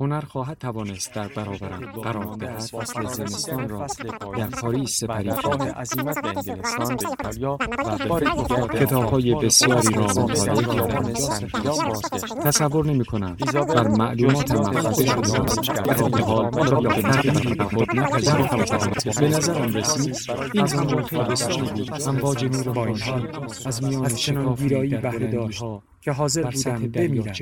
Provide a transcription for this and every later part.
هنر خواهد توانست در برابرم قرار دهد فصل زمستان را در پاریس سپری کرده عظیمت به انگلستان به ایتالیا و بار دیگر کتابهای بسیاری را مطالعه کردم تصور نمی کنم بر معلومات محفظه شده در حال را به تغییر خود نپذیرفتم به نظرم رسید. این زمان بسیاری بود. امواج نور بانشی از میان شکافی در بلندیها که حاضر بودم بمیرم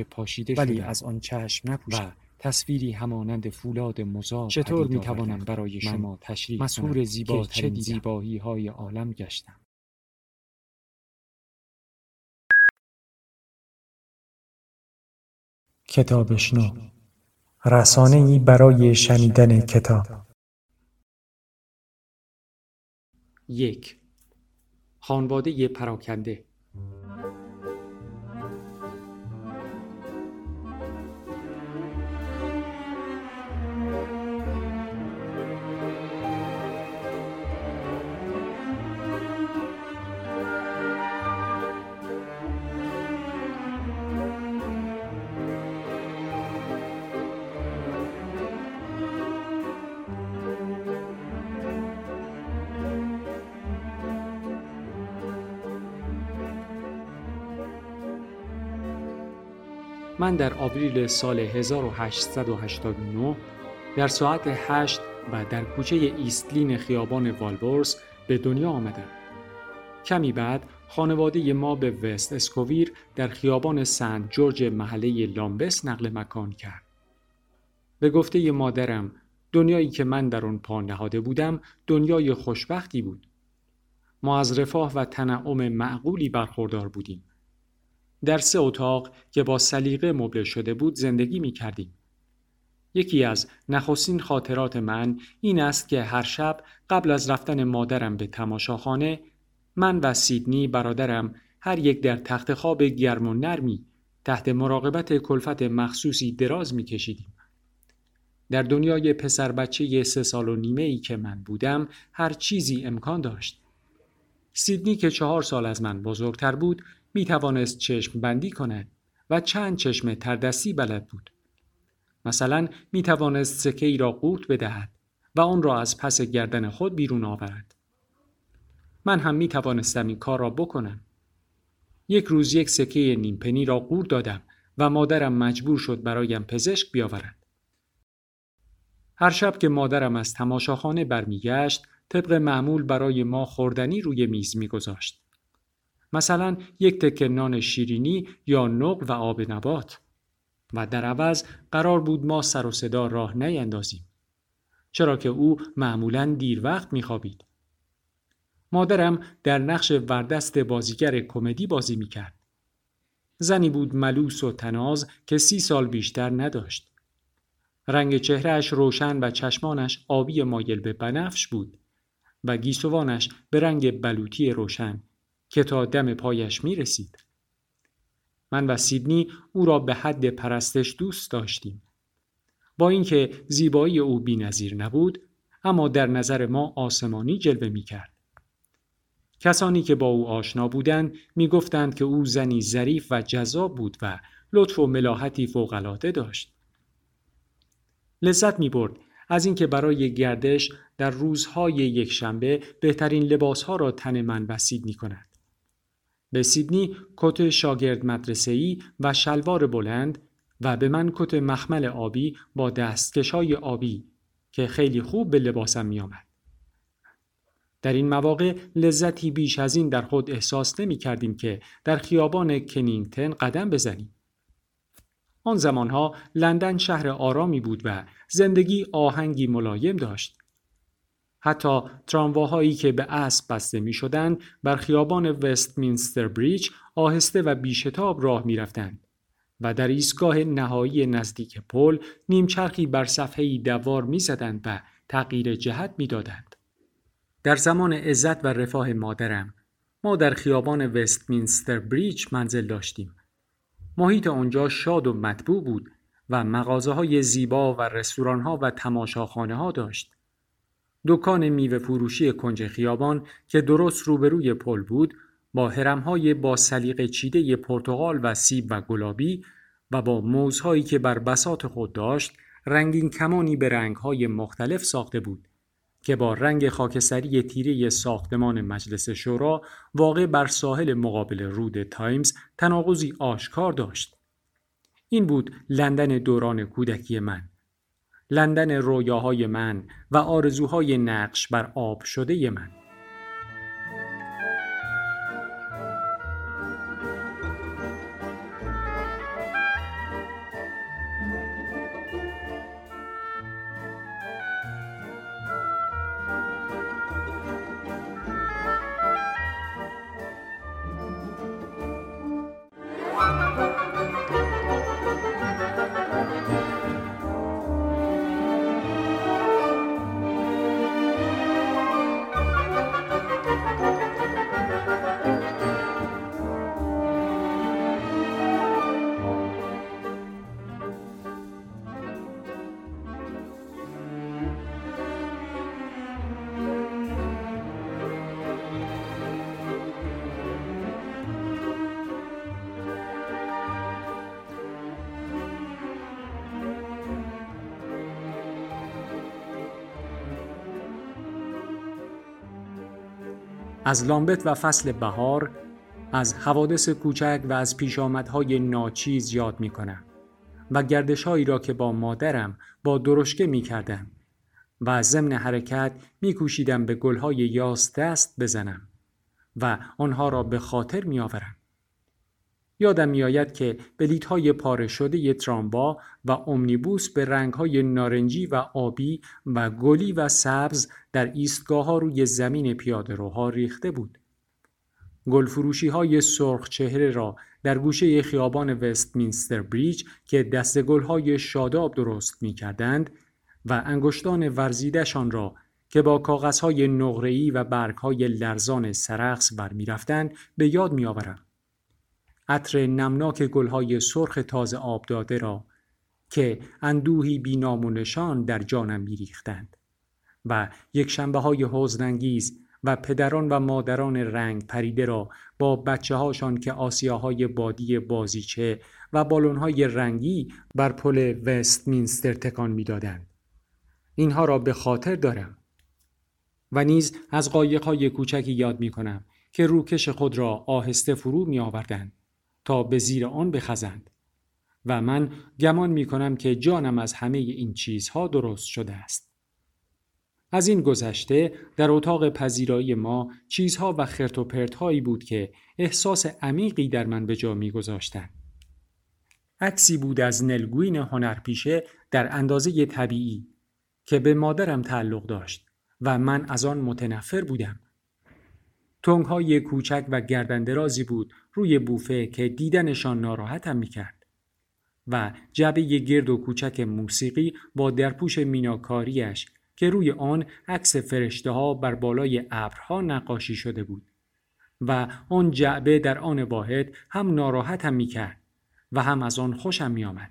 ولی از آن چشم نپوشم تصویری همانند فولاد مزار چطور می توانم برای شما تشریح مسهور زیبا چه زیبایی های عالم گشتم. کتابشنو. رسانه ای برای شنیدن کتاب. یک. خانواده پراکنده. در آوریل سال 1889 در ساعت 8 و در کوچه ایستلین خیابان والورث به دنیا آمدم. کمی بعد خانواده ما به وست اسکوویر در خیابان سنت جورج محله لمبث نقل مکان کرد. به گفته مادرم دنیایی که من در آن پا نهاده بودم دنیای خوشبختی بود. ما از رفاه و تنعم معقولی برخوردار بودیم. در سه اتاق که با سلیقه مبله شده بود زندگی می کردیم. یکی از نخستین خاطرات من این است که هر شب قبل از رفتن مادرم به تماشاخانه من و سیدنی برادرم هر یک در تخت خواب گرم و نرمی تحت مراقبت کلفت مخصوصی دراز می کشیدیم. در دنیای پسر بچه سه سال و نیمه ای که من بودم هر چیزی امکان داشت. سیدنی که چهار سال از من بزرگتر بود می توانست چشم بندی کند و چند چشم تردستی بلد بود. مثلا می توانست سکه ای را قورت بدهد و آن را از پس گردن خود بیرون آورد. من هم می توانستم این کار را بکنم. یک روز یک سکه نیمپنی را قورت دادم و مادرم مجبور شد برایم پزشک بیاورد. هر شب که مادرم از تماشاخانه برمیگشت طبق معمول برای ما خوردنی روی میز میگذاشت. مثلا یک تکه نان شیرینی یا نقل و آب نبات. و در عوض قرار بود ما سر و صدا راه نیندازیم چرا که او معمولا دیر وقت میخوابید. مادرم در نقش وردست بازیگر کمدی بازی می‌کرد. زنی بود ملوس و تناز که سی سال بیشتر نداشت. رنگ چهرهش روشن و چشمانش آبی مایل به بنفش بود و گیسوانش به رنگ بلوطی روشن. که تا دم پایش می رسید. من و سیدنی او را به حد پرستش دوست داشتیم. با اینکه زیبایی او بینظیر نبود اما در نظر ما آسمانی جلوه می کرد. کسانی که با او آشنا بودند می گفتند که او زنی ظریف و جذاب بود و لطف و ملاحتی فوقالعاده داشت. لذت می برد از اینکه برای گردش در روزهای یک شنبه بهترین لباسها را تن من بسید می کند. به سیدنی کت شاگرد مدرسه‌ای و شلوار بلند و به من کت مخمل آبی با دستکشای آبی که خیلی خوب به لباسم می آمد. در این مواقع لذتی بیش از این در خود احساس نمی کردیم که در خیابان کنینگتن قدم بزنیم. آن زمانها لندن شهر آرامی بود و زندگی آهنگی ملایم داشت. حتی ترامواهایی که به اسب بسته می شدند بر خیابان وستمینستر بریج آهسته و بیشتاب راه می رفتند و در ایستگاه نهایی نزدیک پل نیمچرخی بر صفحه دوار می زدند و تغییر جهت می دادند. در زمان عزت و رفاه مادرم ما در خیابان وستمینستر بریج منزل داشتیم. محیط آنجا شاد و مطبوع بود و مغازه های زیبا و رستوران ها و تماشاخانه ها داشت. دکان میوه فروشی کنج خیابان که درست روبروی پل بود با های با سلیقه چیده پرتغال و سیب و گلابی و با موزهایی که بر بسات خود داشت رنگین کمانی به رنگهای مختلف ساخته بود که با رنگ خاکستری تیره ساختمان مجلس شورا واقع بر ساحل مقابل رود تایمز تناقضی آشکار داشت. این بود لندن دوران کودکی من. لندن رویاهای من و آرزوهای نقش بر آب شده من. از لامبت و فصل بهار از حوادث کوچک و از پیشامدهای ناچیز یاد می کنم و گردشهایی را که با مادرم با درشکه می کردم و از ضمن حرکت می کوشیدم به گلهای یاس دست بزنم و آنها را به خاطر می آورم. یادم میآید که های پاره شده ترامبا و امنیبوس به های نارنجی و آبی و گلی و سبز در ایستگاه ها روی زمین پیاده روها ریخته بود. گلفروشی های سرخ چهره را در گوشه خیابان وستمینستر بریج که دست گل های شاداب درست می کردند و انگشتان ورزیدشان را که با کاغذهای نقره‌ای و برگهای لرزان سرخس برمیرفتند به یاد میآورم. عطر نمناک گلهای سرخ تازه آب داده را که اندوهی بینام و نشان در جانم میریختند و یک شنبه های حوزننگیز و پدران و مادران رنگ پریده را با بچه هاشان که آسیاهای بادی بازیچه و بالونهای رنگی بر پل وستمینستر تکان می‌دادند. اینها را به خاطر دارم. و نیز از قایقهای کوچکی یاد می کنم که روکش خود را آهسته فرو می آوردند تا به زیر آن بخزند و من گمان می کنم که جانم از همه این چیزها درست شده است. از این گذشته در اتاق پذیرایی ما چیزها و خرت و پرت هایی بود که احساس عمیقی در من به جا می گذاشتن. عکسی بود از نلگوین هنرپیشه در اندازه طبیعی که به مادرم تعلق داشت و من از آن متنفر بودم. تنگ های کوچک و گردندرازی بود روی بوفه که دیدنشان ناراحتم می‌کرد. و جبه گرد و کوچک موسیقی با درپوش میناکاریش که روی آن عکس فرشته ها بر بالای ابرها نقاشی شده بود. و آن جعبه در آن واحد هم ناراحتم می‌کرد و هم از آن خوشم میآمد.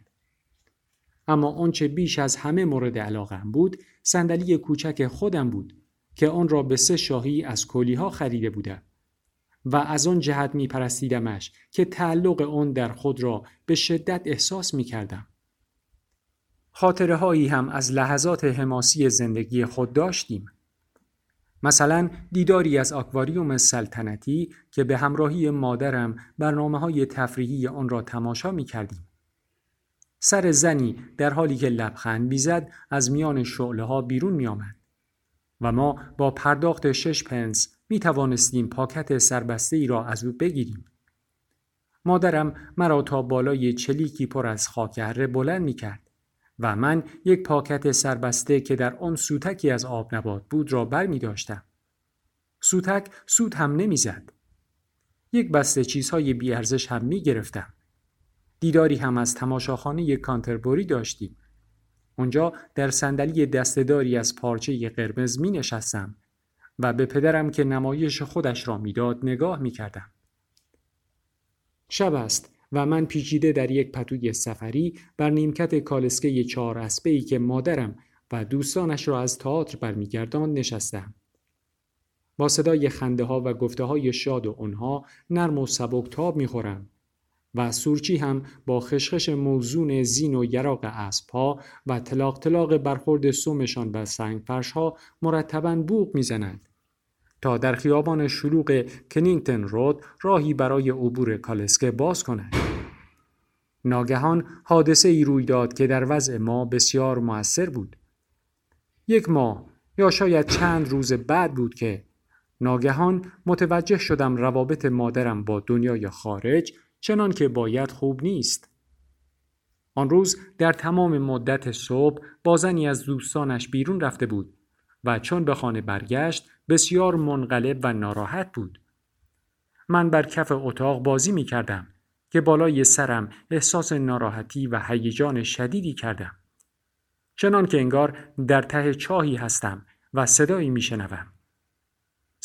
اما آنچه بیش از همه مورد علاقم بود صندلی کوچک خودم بود که آن را به سه شاهی از کلیها خریده بودم و از آن جهت می پرستیدمش که تعلق آن در خود را به شدت احساس می کردم. خاطره هایی هم از لحظات حماسی زندگی خود داشتیم. مثلا دیداری از آکواریوم سلطنتی که به همراهی مادرم برنامه های تفریحی آن را تماشا می کردیم. سر زنی در حالی که لبخند بیزد از میان شعله ها بیرون می آمد. و ما با پرداخت شش پنس می توانستیم پاکت سربسته ای را از او بگیریم. مادرم مرا تا بالای چلیکی پر از خاکهره بلند می کرد و من یک پاکت سربسته که در آن سوتکی از آب نبات بود را بر می داشتم. سوتک سود هم نمی زد. یک بسته چیزهای بیارزش هم می گرفتم. دیداری هم از تماشاخانه کانتربوری داشتیم. اونجا در صندلی دستداری از پارچه قرمز می نشستم و به پدرم که نمایش خودش را می‌داد نگاه می کردم. شب است و من پیچیده در یک پتوی سفری بر نیمکت کالسکه چهار اسبه ای که مادرم و دوستانش را از تئاتر برمیگردان نشستم. با صدای خنده ها و گفته های شاد و اونها نرم و سبک تاب می‌خورم و سورچی هم با خشخش موزون زین و یراق اسبها و تلاق تلاق برخورد سومشان بر سنگ ها مرتبا بوق می‌زند تا در خیابان شلوغ کنینگتن رود راهی برای عبور کالسکه باز کند. ناگهان حادثه ای روی داد که در وضع ما بسیار موثر بود. یک ماه یا شاید چند روز بعد بود که ناگهان متوجه شدم روابط مادرم با دنیای خارج چنان که باید خوب نیست. آن روز در تمام مدت صبح بازنی از دوستانش بیرون رفته بود و چون به خانه برگشت بسیار منقلب و ناراحت بود. من بر کف اتاق بازی می کردم که بالای سرم احساس ناراحتی و هیجان شدیدی کردم. چنان که انگار در ته چاهی هستم و صدایی می شنوم.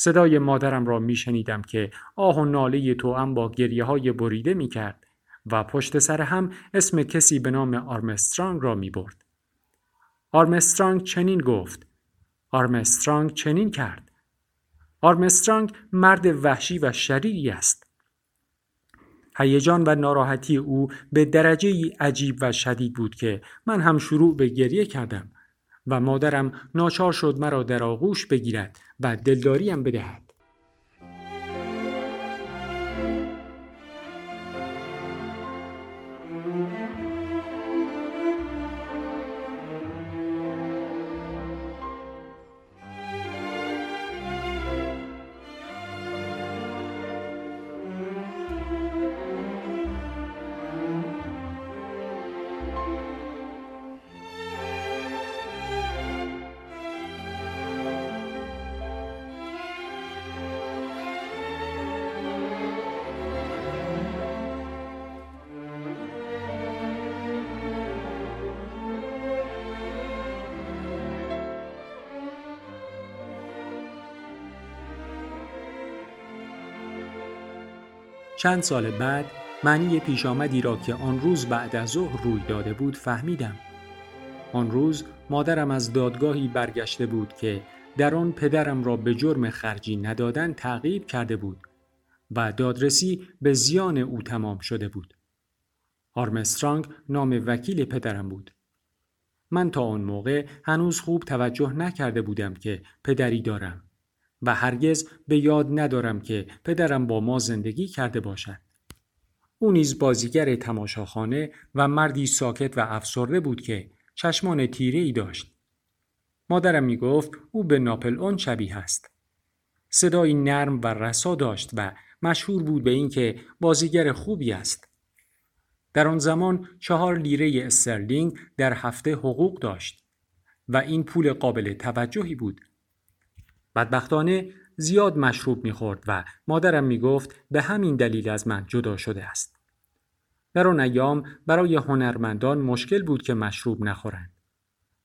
صدای مادرم را می شنیدم که آه و ناله توام با گریه های بریده می کرد و پشت سر هم اسم کسی به نام آرمسترانگ را می برد. آرمسترانگ چنین گفت. آرمسترانگ چنین کرد. آرمسترانگ مرد وحشی و شریری است. هیجان و ناراحتی او به درجه ای عجیب و شدید بود که من هم شروع به گریه کردم و مادرم ناچار شد مرا در آغوش بگیرد و دلداریم بدهد. چند سال بعد معنی پیش آمدی را که آن روز بعد از ظهر روی داده بود فهمیدم. آن روز مادرم از دادگاهی برگشته بود که در آن پدرم را به جرم خرجی ندادن تعقیب کرده بود و دادرسی به زیان او تمام شده بود. آرمسترانگ نام وکیل پدرم بود. من تا آن موقع هنوز خوب توجه نکرده بودم که پدری دارم. و هرگز به یاد ندارم که پدرم با ما زندگی کرده باشد. او نیز بازیگر تماشاخانه و مردی ساکت و افسرده بود که چشمان تیره ای داشت. مادرم می گفت او به ناپل اون شبیه است. صدایی نرم و رسا داشت و مشهور بود به اینکه بازیگر خوبی است. در آن زمان چهار لیره استرلینگ در هفته حقوق داشت و این پول قابل توجهی بود بدبختانه زیاد مشروب می‌خورد و مادرم می‌گفت به همین دلیل از من جدا شده است. در آن ایام برای هنرمندان مشکل بود که مشروب نخورند.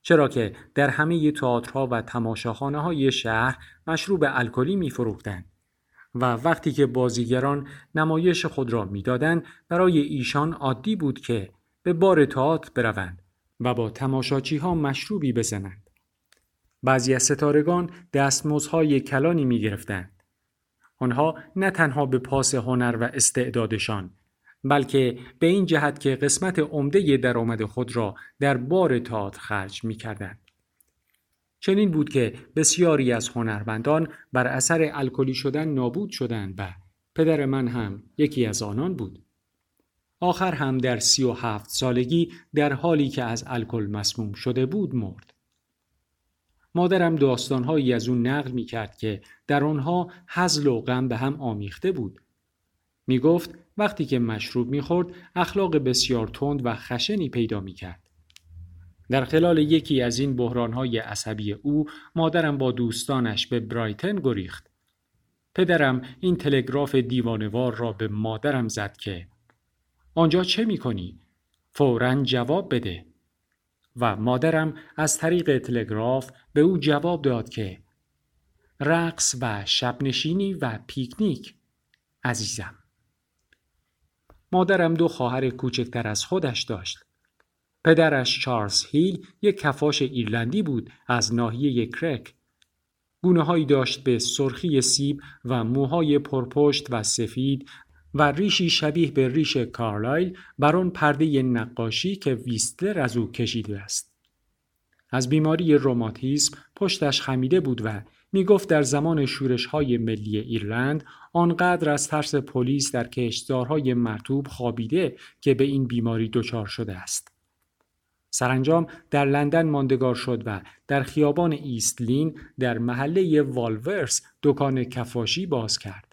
چرا که در همه تئاترها و تماشاخانه های شهر مشروب الکلی میفروختند و وقتی که بازیگران نمایش خود را می‌دادند برای ایشان عادی بود که به بار تئاتر بروند و با تماشاچی ها مشروبی بزنند. بعضی از ستارگان دستمزدهای کلانی می گرفتند. آنها نه تنها به پاس هنر و استعدادشان بلکه به این جهت که قسمت عمده درآمد خود را در بار تئاتر خرج می کردند. چنین بود که بسیاری از هنرمندان بر اثر الکلی شدن نابود شدند و پدر من هم یکی از آنان بود. آخر هم در سی و هفت سالگی در حالی که از الکل مسموم شده بود مرد. مادرم داستانهایی از اون نقل می کرد که در آنها حزل و غم به هم آمیخته بود. می گفت وقتی که مشروب می خورد اخلاق بسیار تند و خشنی پیدا می کرد. در خلال یکی از این بحرانهای عصبی او مادرم با دوستانش به برایتن گریخت. پدرم این تلگراف دیوانوار را به مادرم زد که آنجا چه می کنی؟ فوراً جواب بده. و مادرم از طریق تلگراف به او جواب داد که رقص و شبنشینی و پیکنیک عزیزم. مادرم دو خواهر کوچکتر از خودش داشت. پدرش چارلز هیل یک کفاش ایرلندی بود از ناحیه کرک. گونه هایی داشت به سرخی سیب و موهای پرپشت و سفید و ریشی شبیه به ریش کارلایل بر آن پرده نقاشی که ویستلر از او کشیده است. از بیماری روماتیسم پشتش خمیده بود و می گفت در زمان شورش های ملی ایرلند آنقدر از ترس پلیس در کشتزارهای مرتوب خوابیده که به این بیماری دچار شده است. سرانجام در لندن ماندگار شد و در خیابان ایستلین در محله والورس دکان کفاشی باز کرد.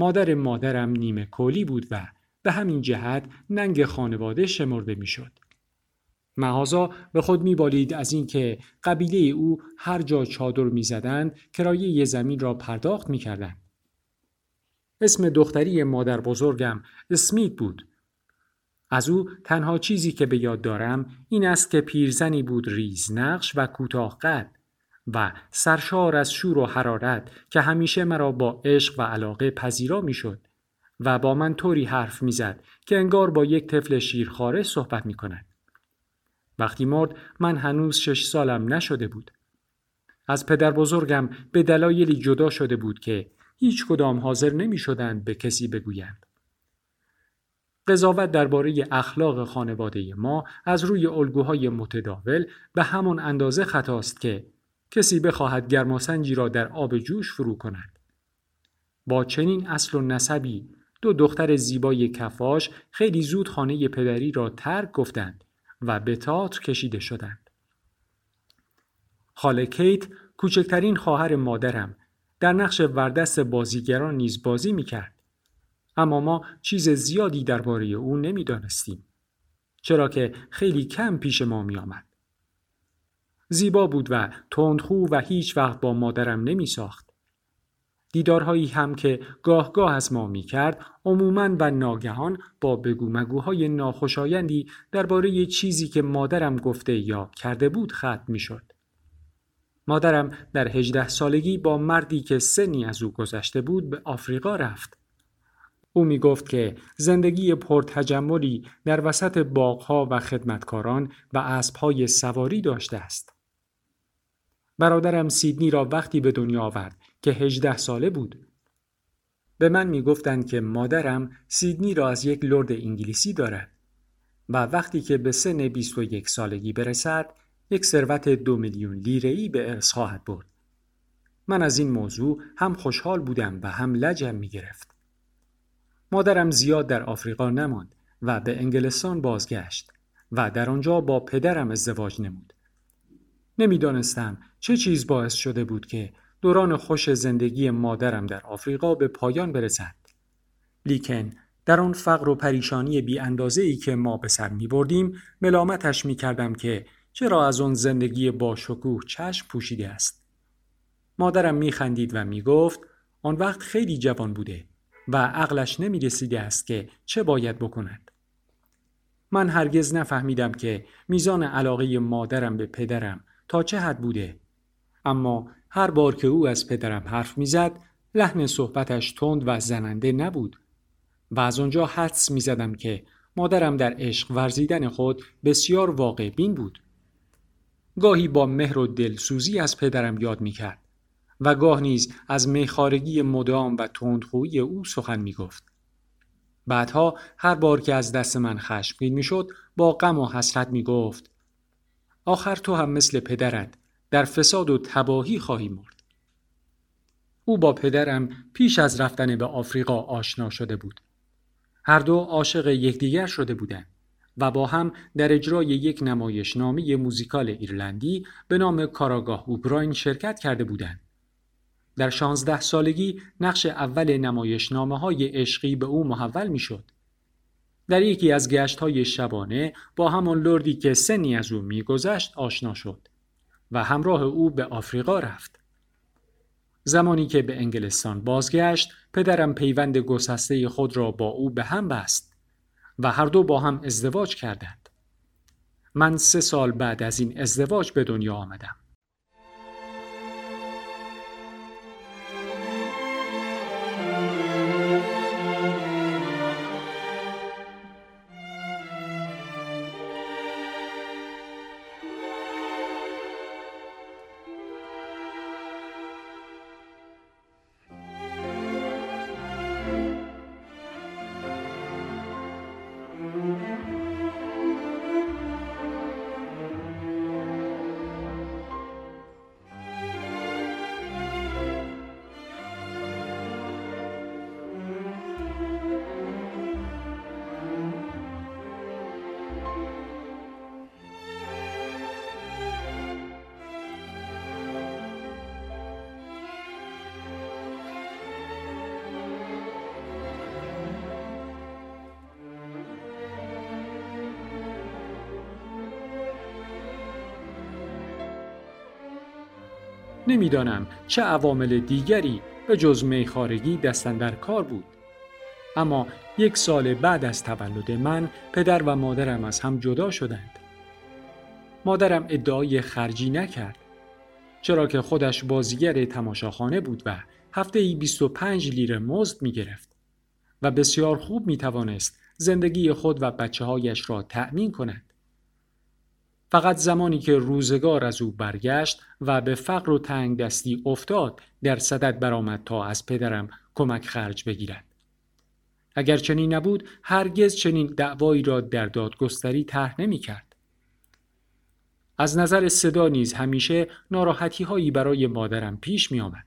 مادر مادرم نیمه کولی بود و به همین جهت ننگ خانواده شمرده می‌شد. مغازا به خود میبالید از اینکه قبیله او هر جا چادر می‌زدند کرایه زمین را پرداخت می‌کردند. اسم دختری مادر بزرگم اسمیت بود از او تنها چیزی که به یاد دارم این است که پیرزنی بود ریزنقش و کوتاه قد و سرشار از شور و حرارت که همیشه مرا با عشق و علاقه پذیرا می‌شد و با من طوری حرف می‌زد که انگار با یک طفل شیرخواره صحبت می کند. وقتی مرد من هنوز شش سالم نشده بود. از پدر بزرگم به دلایلی جدا شده بود که هیچ کدام حاضر نمی شدند به کسی بگویند. قضاوت درباره اخلاق خانواده ما از روی الگوهای متداول به همان اندازه خطاست که کسی بخواهد گرماسنجی را در آب جوش فرو کند. با چنین اصل و نسبی دو دختر زیبای کفاش خیلی زود خانه پدری را ترک گفتند و به تاتر کشیده شدند. خاله کیت کوچکترین خواهر مادرم در نقش وردست بازیگران نیز بازی می کرد. اما ما چیز زیادی درباره او نمی‌دانستیم چرا که خیلی کم پیش ما می آمد. زیبا بود و تندخو و هیچ وقت با مادرم نمی ساخت. دیدارهایی هم که گاه گاه از ما می کرد عموماً و ناگهان با بگو مگوهای ناخوشایندی درباره چیزی که مادرم گفته یا کرده بود ختم می شد. مادرم در هجده سالگی با مردی که سنی از او گذشته بود به آفریقا رفت. او می گفت که زندگی پرتجملی در وسط باغها و خدمتکاران و اسبهای سواری داشته است. برادرم سیدنی را وقتی به دنیا آورد که هجده ساله بود. به من می گفتند که مادرم سیدنی را از یک لرد انگلیسی دارد و وقتی که به سن 21 سالگی برسد یک ثروت دو میلیون لیره‌ای به ارث خواهد برد. من از این موضوع هم خوشحال بودم و هم لجم می گرفت. مادرم زیاد در آفریقا نماند و به انگلستان بازگشت و در آنجا با پدرم ازدواج نمود. نمی‌دانستم چه چیز باعث شده بود که دوران خوش زندگی مادرم در آفریقا به پایان برسد. لیکن در آن فقر و پریشانی بی اندازه ای که ما به سر می بردیم ملامتش می کردم که چرا از آن زندگی با شکوه چشم پوشیده است. مادرم می خندید و می گفت آن وقت خیلی جوان بوده و عقلش نمی رسیده است که چه باید بکند. من هرگز نفهمیدم که میزان علاقه مادرم به پدرم تا چه حد بوده. اما هر بار که او از پدرم حرف می‌زد لحن صحبتش تند و زننده نبود و از آنجا حدس می‌زدم که مادرم در عشق ورزیدن خود بسیار واقع بین بود. گاهی با مهر و دلسوزی از پدرم یاد می کرد و گاه نیز از میخارگی مدام و تندخویی او سخن می گفت. بعدها هر بار که از دست من خشمگین می شد با غم و حسرت می گفت آخر تو هم مثل پدرت در فساد و تباهی خواهی مرد. او با پدرم پیش از رفتن به آفریقا آشنا شده بود. هر دو عاشق یکدیگر شده بودند و با هم در اجرای یک نمایشنامه موزیکال ایرلندی به نام کاراگاه اوبراین شرکت کرده بودند. در شانزده سالگی نقش اول نمایشنامه های عشقی به او محول می شد. در یکی از گشت های شبانه با همان لردی که سنی از او میگذشت آشنا شد و همراه او به آفریقا رفت. زمانی که به انگلستان بازگشت پدرم پیوند گسسته خود را با او به هم بست و هر دو با هم ازدواج کردند. من سه سال بعد از این ازدواج به دنیا آمدم. نمی‌دانم چه عوامل دیگری به جز میخارگی دستن در کار بود اما یک سال بعد از تولد من پدر و مادرم از هم جدا شدند مادرم ادعای خرجی نکرد چرا که خودش بازیگر تماشاخانه بود و هفته ای 25 لیره مزد می گرفت و بسیار خوب می توانست زندگی خود و بچه هایش را تأمین کند. فقط زمانی که روزگار از او برگشت و به فقر و تنگ دستی افتاد در صدد برآمد تا از پدرم کمک خرج بگیرد. اگر چنین نبود هرگز چنین دعوایی را در دادگستری طرح نمی کرد. از نظر صدا نیز همیشه ناراحتی هایی برای مادرم پیش می آمد.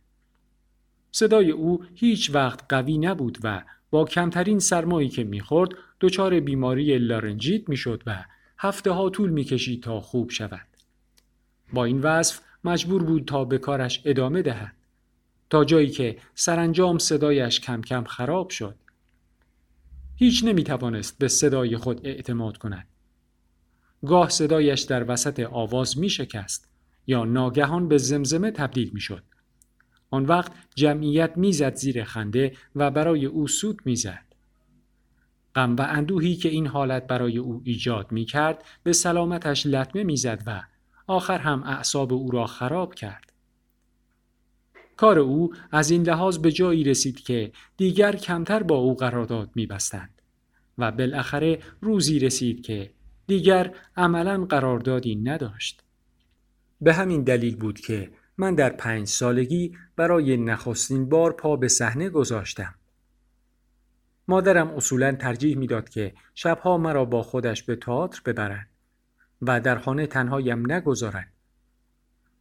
صدای او هیچ وقت قوی نبود و با کمترین سرمایی که می‌خورد دچار بیماری لارنجیت می‌شد و هفته ها طول می‌کشید تا خوب شود. با این وصف مجبور بود تا به کارش ادامه دهد تا جایی که سرانجام صدایش کم کم خراب شد. هیچ نمی توانست به صدای خود اعتماد کند. گاه صدایش در وسط آواز می شکست یا ناگهان به زمزمه تبدیل می شد. آن وقت جمعیت می‌زد زیر خنده و برای او سود می‌زد. غم و اندوهی که این حالت برای او ایجاد می کرد به سلامتش لطمه می‌زد و آخر هم اعصاب او را خراب کرد. کار او از این لحاظ به جایی رسید که دیگر کمتر با او قرارداد میبستند و بالاخره روزی رسید که دیگر عملا قراردادی نداشت. به همین دلیل بود که من در پنج سالگی برای نخستین بار پا به صحنه گذاشتم. مادرم اصولا ترجیح می‌داد که شبها مرا با خودش به تئاتر ببرد و در خانه تنهایم نگذارد.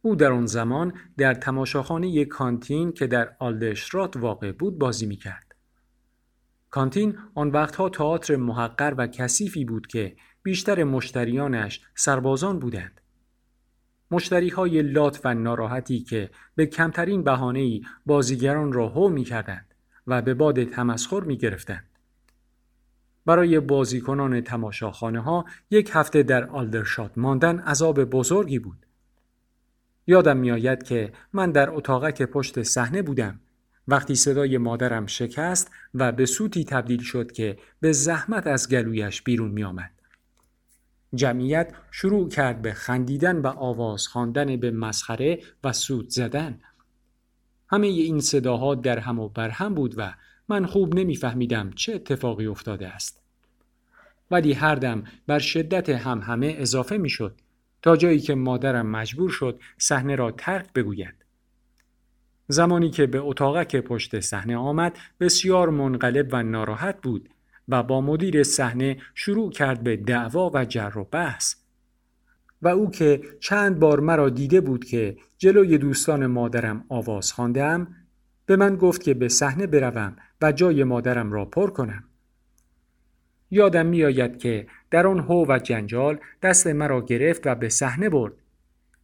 او در آن زمان در تماشاخانه یک کانتین که در آلدشرات واقع بود بازی می کرد. کانتین آن وقتها تئاتر محقر و کثیفی بود که بیشتر مشتریانش سربازان بودند. مشتری های لات و ناراحتی که به کمترین بهانه‌ای بازیگران را هو می کردند و به باد تمسخر می گرفتند. برای بازیکنان تماشاخانه ها یک هفته در آلدرشات ماندن عذاب بزرگی بود. یادم میآید که من در اتاقک پشت صحنه بودم وقتی صدای مادرم شکست و به سوتی تبدیل شد که به زحمت از گلویش بیرون می آمد. جمعیت شروع کرد به خندیدن و آواز خواندن به مسخره و سود زدن. همه این صداها در هم و بر هم بود و من خوب نمیفهمیدم چه اتفاقی افتاده است. ولی هر دم بر شدت هم همه اضافه می شد تا جایی که مادرم مجبور شد صحنه را ترک بگوید. زمانی که به اتاقک پشت صحنه آمد بسیار منقلب و ناراحت بود و با مدیر صحنه شروع کرد به دعوا و جر و بحث و او که چند بار مرا دیده بود که جلوی دوستان مادرم آواز خواندم به من گفت که به صحنه بروم و جای مادرم را پر کنم. یادم میآید که در آن هو و جنجال دست مرا گرفت و به صحنه برد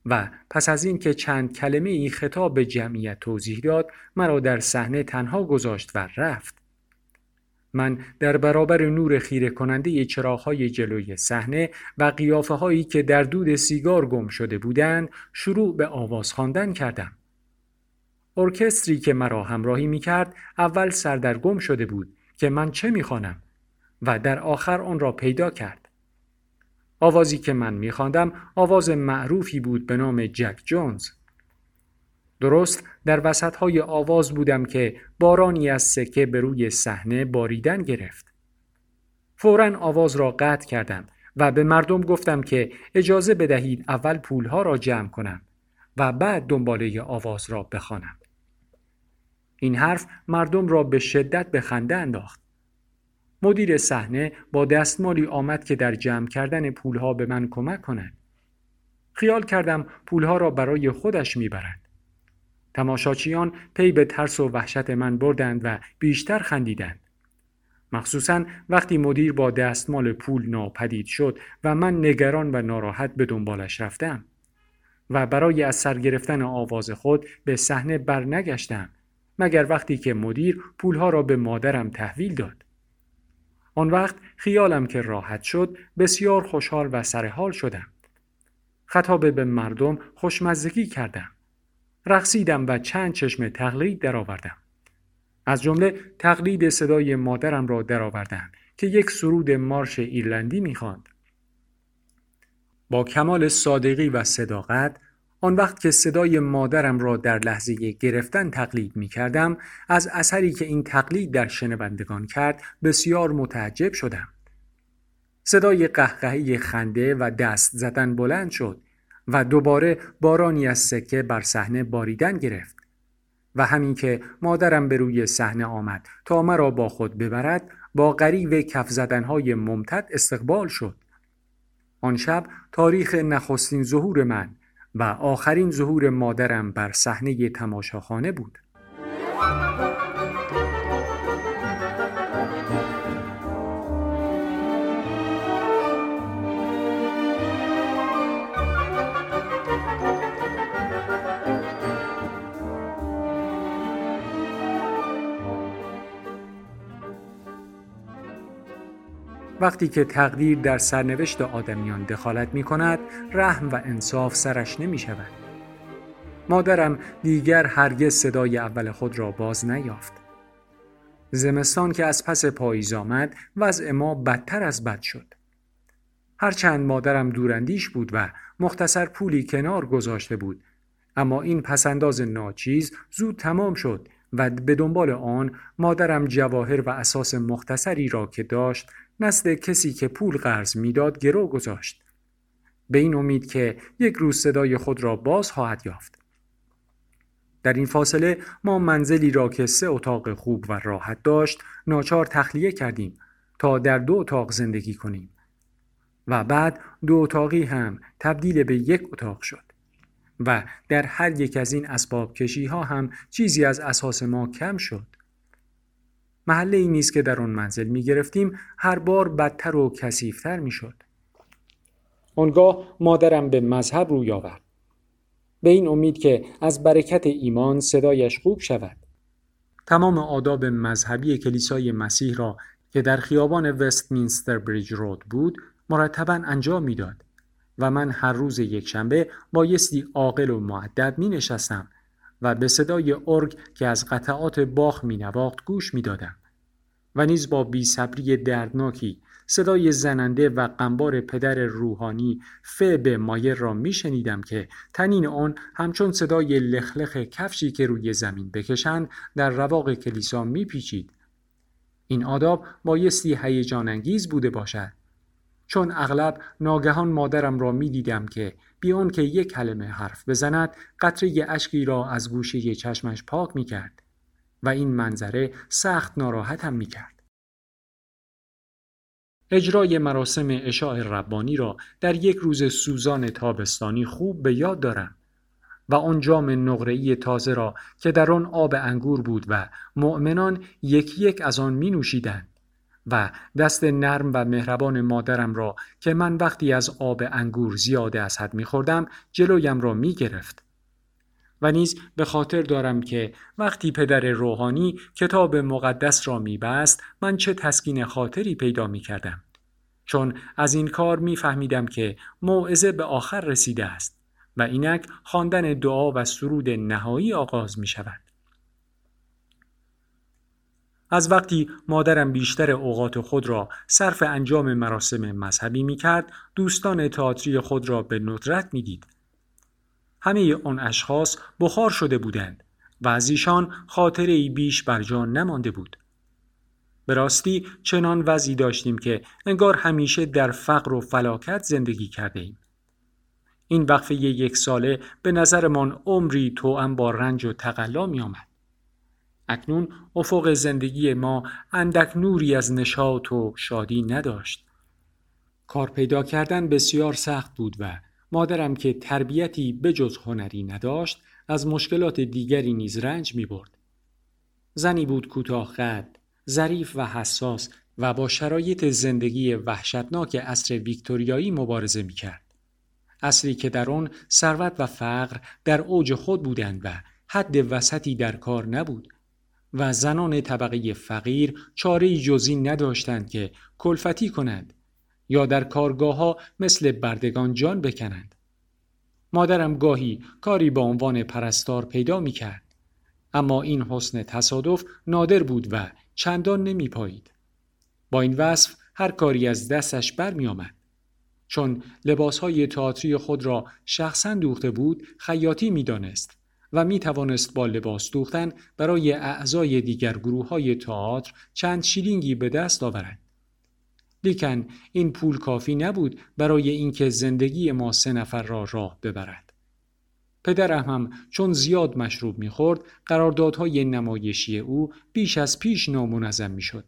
و پس از این که چند کلمه ای خطاب به جمعیت توضیح داد مرا در صحنه تنها گذاشت و رفت. من در برابر نور خیره کننده چراغهای جلوی صحنه و قیافه هایی که در دود سیگار گم شده بودند شروع به آواز خواندن کردم. ارکستری که مرا همراهی می کرد اول سردرگم شده بود که من چه می خوانم و در آخر آن را پیدا کرد. آوازی که من می خواندم آواز معروفی بود به نام جک جونز. درست در وسط های آواز بودم که بارانی از سکه به روی صحنه باریدن گرفت. فورا آواز را قطع کردم و به مردم گفتم که اجازه بدهید اول پولها را جمع کنم و بعد دنباله آواز را بخوانم. این حرف مردم را به شدت به خنده انداخت. مدیر صحنه با دستمالی آمد که در جمع کردن پولها به من کمک کند. خیال کردم پولها را برای خودش می‌برد. تماشاچیان پی به ترس و وحشت من بردند و بیشتر خندیدند. مخصوصا وقتی مدیر با دستمال پول ناپدید شد و من نگران و ناراحت به دنبالش رفتم و برای از سر گرفتن آواز خود به صحنه برنگشتم مگر وقتی که مدیر پولها را به مادرم تحویل داد. آن وقت خیالم که راحت شد بسیار خوشحال و سرحال شدم. خطاب به مردم خوشمزگی کردم. رقصیدم و چند چشم تقلید درآوردم. از جمله تقلید صدای مادرم را درآوردم که یک سرود مارش ایرلندی می‌خواند. با کمال صادقی و صداقت آن وقت که صدای مادرم را در لحظه گرفتن تقلید می کردم از اثری که این تقلید در شنوندگان کرد بسیار متعجب شدم. صدای قهقهی خنده و دست زدن بلند شد و دوباره بارانی از سکه بر صحنه باریدن گرفت و همین که مادرم به روی صحنه آمد تا مرا با خود ببرد با غریو کف زدنهای ممتد استقبال شد. آن شب تاریخ نخستین ظهور من و آخرین ظهور مادرم بر صحنه تماشاخانه بود. وقتی که تقدیر در سرنوشت آدمیان دخالت می کند رحم و انصاف سرش نمی شود. مادرم دیگر هرگز صدای اول خود را باز نیافت. زمستان که از پس پاییز آمد وضع ما بدتر از بد شد. هرچند مادرم دوراندیش بود و مختصر پولی کنار گذاشته بود اما این پسنداز ناچیز زود تمام شد و به دنبال آن مادرم جواهر و اساس مختصری را که داشت نسل کسی که پول قرض می‌داد گرو گذاشت. به این امید که یک روز صدای خود را باز خواهد یافت. در این فاصله ما منزلی را که سه اتاق خوب و راحت داشت ناچار تخلیه کردیم تا در دو اتاق زندگی کنیم و بعد دو اتاقی هم تبدیل به یک اتاق شد و در هر یک از این اسباب کشی ها هم چیزی از اساس ما کم شد. محله ای نیست که در آن منزل می گرفتیم هر بار بدتر و کسیفتر می شد. آنگاه مادرم به مذهب روی آورد. به این امید که از برکت ایمان صدایش خوب شود. تمام آداب مذهبی کلیسای مسیح را که در خیابان وستمینستر بریج رود بود مرتبا انجام می‌داد و من هر روز یکشنبه بایستی عاقل و معدب می نشستم و به صدای ارگ که از قطعات باخ می نواخت گوش می دادم. و نیز با بیصبری دردناکی صدای زننده و قنبار پدر روحانی به مایر را می شنیدم که تنین آن همچون صدای لخلخ کفشی که روی زمین بکشند در رواق کلیسا می پیچید. این آداب بایستی هیجان انگیز بوده باشد. چون اغلب ناگهان مادرم را می دیدم که بیان که یک کلمه حرف بزند قطره اشکی را از گوشه چشمش پاک می کرد. و این منظره سخت ناراحتم می کرد. اجرای مراسم اشاع ربانی را در یک روز سوزان تابستانی خوب به یاد دارم و آن جام نقره‌ای تازه را که در آن آب انگور بود و مؤمنان یک یک از آن می نوشیدند و دست نرم و مهربان مادرم را که من وقتی از آب انگور زیاده از حد می خوردم جلویم را می گرفت و نیز به خاطر دارم که وقتی پدر روحانی کتاب مقدس را میبست من چه تسکین خاطری پیدا می کردم. چون از این کار میفهمیدم که موعظه به آخر رسیده است و اینک خواندن دعا و سرود نهایی آغاز می شود. از وقتی مادرم بیشتر اوقات خود را صرف انجام مراسم مذهبی می کرد دوستان تئاتری خود را به ندرت می دید همه آن اشخاص بخار شده بودند و از ایشان خاطره ای بیش بر جان نمانده بود. به راستی چنان وضعی داشتیم که انگار همیشه در فقر و فلاکت زندگی کرده ایم. این وقفه یک ساله به نظرمان عمری توأم با رنج و تقلا می آمد. اکنون افق زندگی ما اندک نوری از نشاط و شادی نداشت. کار پیدا کردن بسیار سخت بود و مادرم که تربیتی بجز هنری نداشت از مشکلات دیگری نیز رنج می برد. زنی بود کوتاه قد، ظریف و حساس و با شرایط زندگی وحشتناک عصر ویکتوریایی مبارزه می کرد. که در آن ثروت و فقر در اوج خود بودند و حد وسطی در کار نبود و زنان طبقه فقیر چاره جزی نداشتند که کلفتی کنند یا در کارگاه ها مثل بردگان جان بکنند. مادرم گاهی کاری با عنوان پرستار پیدا می کرد. اما این حسن تصادف نادر بود و چندان نمی پایید. با این وصف هر کاری از دستش برمی آمد. چون لباسهای تئاتری خود را شخصا دوخته بود خیاطی می دانست و می توانست با لباس دوختن برای اعضای دیگر گروه های تئاتر چند شیلینگی به دست آورد. لیکن این پول کافی نبود برای اینکه زندگی ما سه نفر را راه ببرد. پدرم هم چون زیاد مشروب می‌خورد قراردادهای نمایشی او بیش از پیش نامنظم می‌شد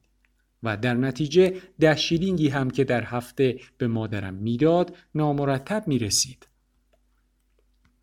و در نتیجه ده شیلینگی هم که در هفته به مادرم می‌داد نامرتب می رسید.